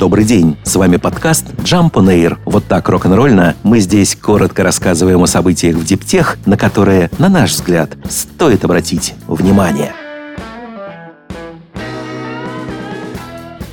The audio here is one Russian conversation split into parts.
Добрый день, с вами подкаст Jump on Air. Вот так рок-н-ролльно мы здесь коротко рассказываем о событиях в диптех, на которые, на наш взгляд, стоит обратить внимание.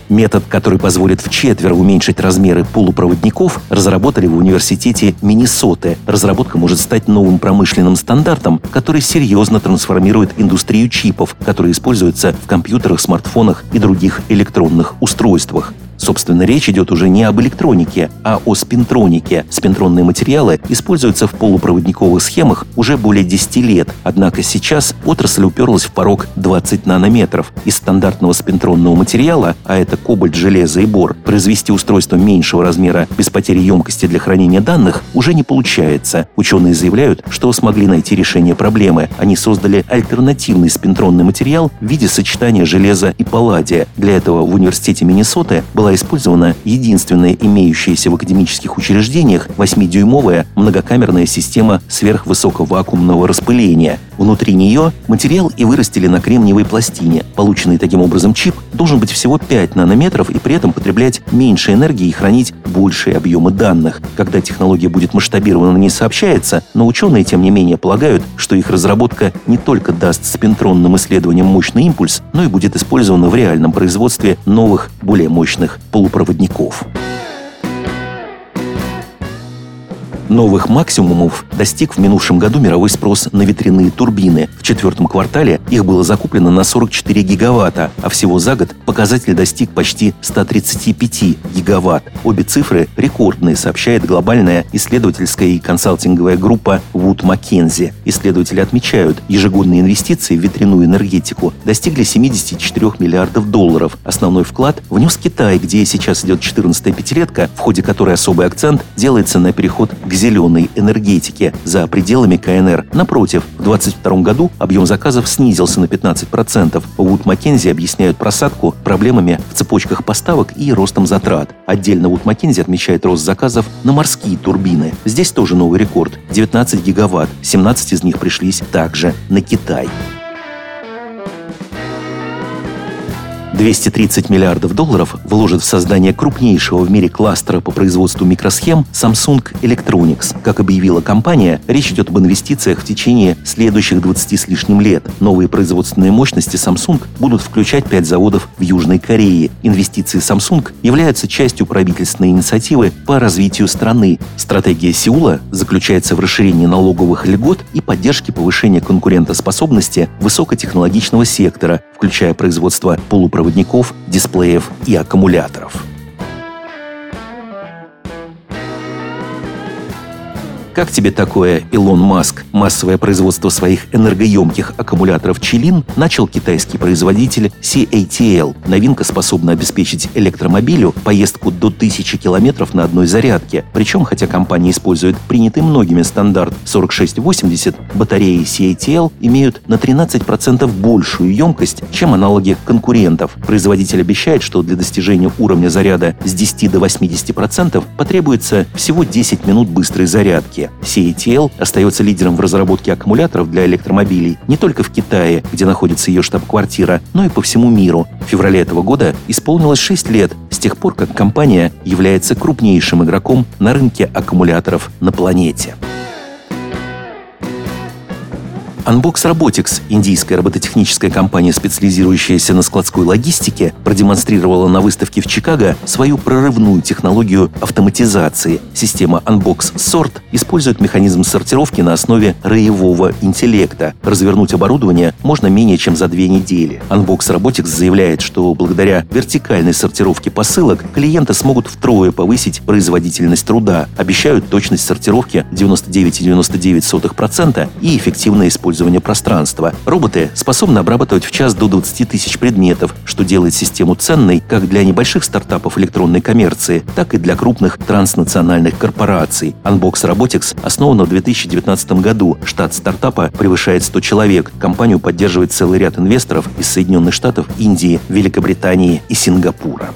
Метод, который позволит в четверо уменьшить размеры полупроводников, разработали в университете Миннесоты. Разработка может стать новым промышленным стандартом, который серьезно трансформирует индустрию чипов, которые используются в компьютерах, смартфонах и других электронных устройствах. Собственно, речь идет уже не об электронике, а о спинтронике. Спинтронные материалы используются в полупроводниковых схемах уже более 10 лет, однако сейчас отрасль уперлась в порог 20 нанометров. Из стандартного спинтронного материала, а это кобальт, железо и бор, произвести устройство меньшего размера без потери емкости для хранения данных уже не получается. Ученые заявляют, что смогли найти решение проблемы. Они создали альтернативный спинтронный материал в виде сочетания железа и палладия. Для этого в университете Миннесоты была была использована единственная имеющаяся в академических учреждениях 8-дюймовая многокамерная система сверхвысоковакуумного распыления. Внутри нее материал и вырастили на кремниевой пластине. Полученный таким образом чип должен быть всего 5 нанометров и при этом потреблять меньше энергии и хранить большие объемы данных. Когда технология будет масштабирована, не сообщается, но ученые, тем не менее, полагают, что их разработка не только даст спинтронным исследованиям мощный импульс, но и будет использована в реальном производстве новых, более мощных полупроводников. Новых максимумов достиг в минувшем году мировой спрос на ветряные турбины. В четвертом квартале их было закуплено на 44 гигаватта, а всего за год показатель достиг почти 135 гигаватт. Обе цифры рекордные, сообщает глобальная исследовательская и консалтинговая группа Wood Mackenzie. Исследователи отмечают, ежегодные инвестиции в ветряную энергетику достигли 74 миллиардов долларов. Основной вклад внес Китай, где сейчас идет 14-я пятилетка, в ходе которой особый акцент делается на переход к зеленой энергетике за пределами КНР. Напротив, в 2022 году объем заказов снизился на 15%. Вуд Маккензи объясняют просадку проблемами в цепочках поставок и ростом затрат. Отдельно Вуд Маккензи отмечает рост заказов на морские турбины. Здесь тоже новый рекорд – 19 гигаватт, 17 из них пришлись также на Китай. 230 миллиардов долларов вложит в создание крупнейшего в мире кластера по производству микросхем Samsung Electronics. Как объявила компания, речь идет об инвестициях в течение следующих 20 с лишним лет. Новые производственные мощности Samsung будут включать 5 заводов в Южной Корее. Инвестиции Samsung являются частью правительственной инициативы по развитию страны. Стратегия Сеула заключается в расширении налоговых льгот и поддержке повышения конкурентоспособности высокотехнологичного сектора, включая производство полупроводников проводников, дисплеев и аккумуляторов. Как тебе такое, Илон Маск? Массовое производство своих энергоемких аккумуляторов Чилин начал китайский производитель CATL. Новинка способна обеспечить электромобилю поездку до 1000 километров на одной зарядке. Причем, хотя компания использует принятый многими стандарт 4680, батареи CATL имеют на 13% большую емкость, чем аналоги конкурентов. Производитель обещает, что для достижения уровня заряда с 10 до 80% потребуется всего 10 минут быстрой зарядки. CATL остается лидером в разработке аккумуляторов для электромобилей не только в Китае, где находится ее штаб-квартира, но и по всему миру. В феврале этого года исполнилось 6 лет с тех пор, как компания является крупнейшим игроком на рынке аккумуляторов на планете. Unbox Robotics, индийская робототехническая компания, специализирующаяся на складской логистике, продемонстрировала на выставке в Чикаго свою прорывную технологию автоматизации. Система Unbox Sort использует механизм сортировки на основе роевого интеллекта. Развернуть оборудование можно менее чем за две недели. Unbox Robotics заявляет, что благодаря вертикальной сортировке посылок клиенты смогут втрое повысить производительность труда. Обещают точность сортировки 99,99% и эффективное использование использования пространства. Роботы способны обрабатывать в час до 20 тысяч предметов, что делает систему ценной как для небольших стартапов электронной коммерции, так и для крупных транснациональных корпораций. Unbox Robotics основана в 2019 году. Штат стартапа превышает 100 человек. Компанию поддерживает целый ряд инвесторов из Соединенных Штатов, Индии, Великобритании и Сингапура.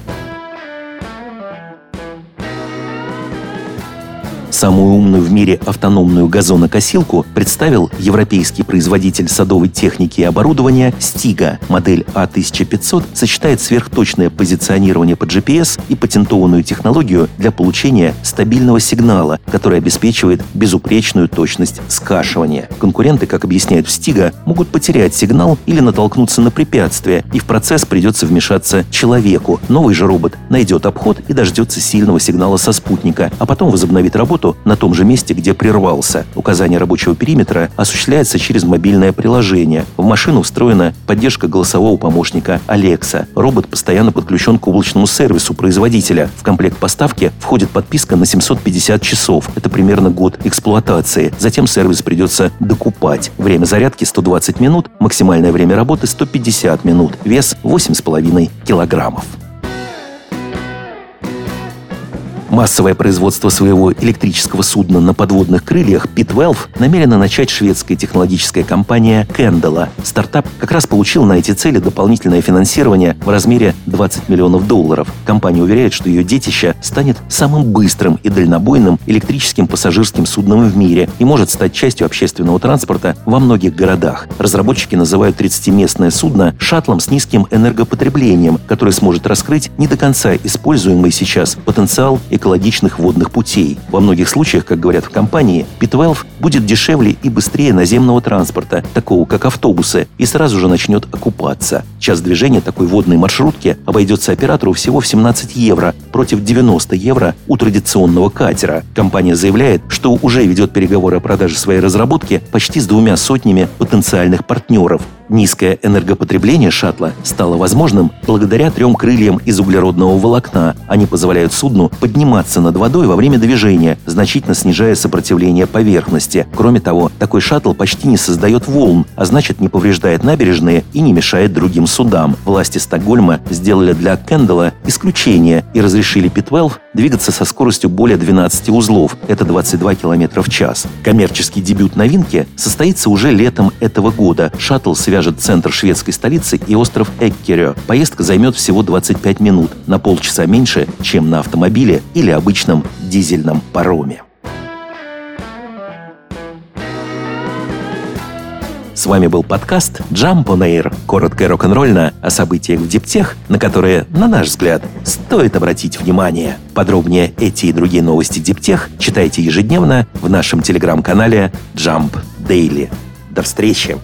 Самую умную в мире автономную газонокосилку представил европейский производитель садовой техники и оборудования Stiga. Модель А1500 сочетает сверхточное позиционирование по GPS и патентованную технологию для получения стабильного сигнала, который обеспечивает безупречную точность скашивания. Конкуренты, как объясняют в Stiga, могут потерять сигнал или натолкнуться на препятствие, и в процесс придется вмешаться человеку. Новый же робот найдет обход и дождется сильного сигнала со спутника, а потом возобновит работу на том же месте, где прервался. Указание рабочего периметра осуществляется через мобильное приложение. В машину встроена поддержка голосового помощника Alexa. Робот постоянно подключен к облачному сервису производителя. В комплект поставки входит подписка на 750 часов. Это примерно год эксплуатации. Затем сервис придется докупать. Время зарядки 120 минут, максимальное время работы 150 минут. Вес 8,5 килограммов. Массовое производство своего электрического судна на подводных крыльях P-12 намерена начать шведская технологическая компания Кендала. Стартап как раз получил на эти цели дополнительное финансирование в размере 20 миллионов долларов. Компания уверяет, что ее детище станет самым быстрым и дальнобойным электрическим пассажирским судном в мире и может стать частью общественного транспорта во многих городах. Разработчики называют 30-местное судно шаттлом с низким энергопотреблением, который сможет раскрыть не до конца используемый сейчас потенциал и экологичных водных путей. Во многих случаях, как говорят в компании, P12 будет дешевле и быстрее наземного транспорта, такого как автобусы, и сразу же начнет окупаться. Час движения такой водной маршрутки обойдется оператору всего в 17 евро против 90 евро у традиционного катера. Компания заявляет, что уже ведет переговоры о продаже своей разработки почти с двумя сотнями потенциальных партнеров. Низкое энергопотребление шаттла стало возможным благодаря трем крыльям из углеродного волокна. Они позволяют судну подниматься над водой во время движения, значительно снижая сопротивление поверхности. Кроме того, такой шаттл почти не создает волн, а значит не повреждает набережные и не мешает другим судам. Власти Стокгольма сделали для Кендала исключение и разрешили P-12 двигаться со скоростью более 12 узлов, это 22 км в час. Коммерческий дебют новинки состоится уже летом этого года. Шаттл свяжет центр шведской столицы и остров Эккерё. Поездка займет всего 25 минут, на полчаса меньше, чем на автомобиле или обычном дизельном пароме. С вами был подкаст Jump on Air. Коротко и рок-н-ролльно о событиях в Диптех, на которые, на наш взгляд, стоит обратить внимание. Подробнее эти и другие новости Диптех читайте ежедневно в нашем телеграм-канале Jump Daily. До встречи!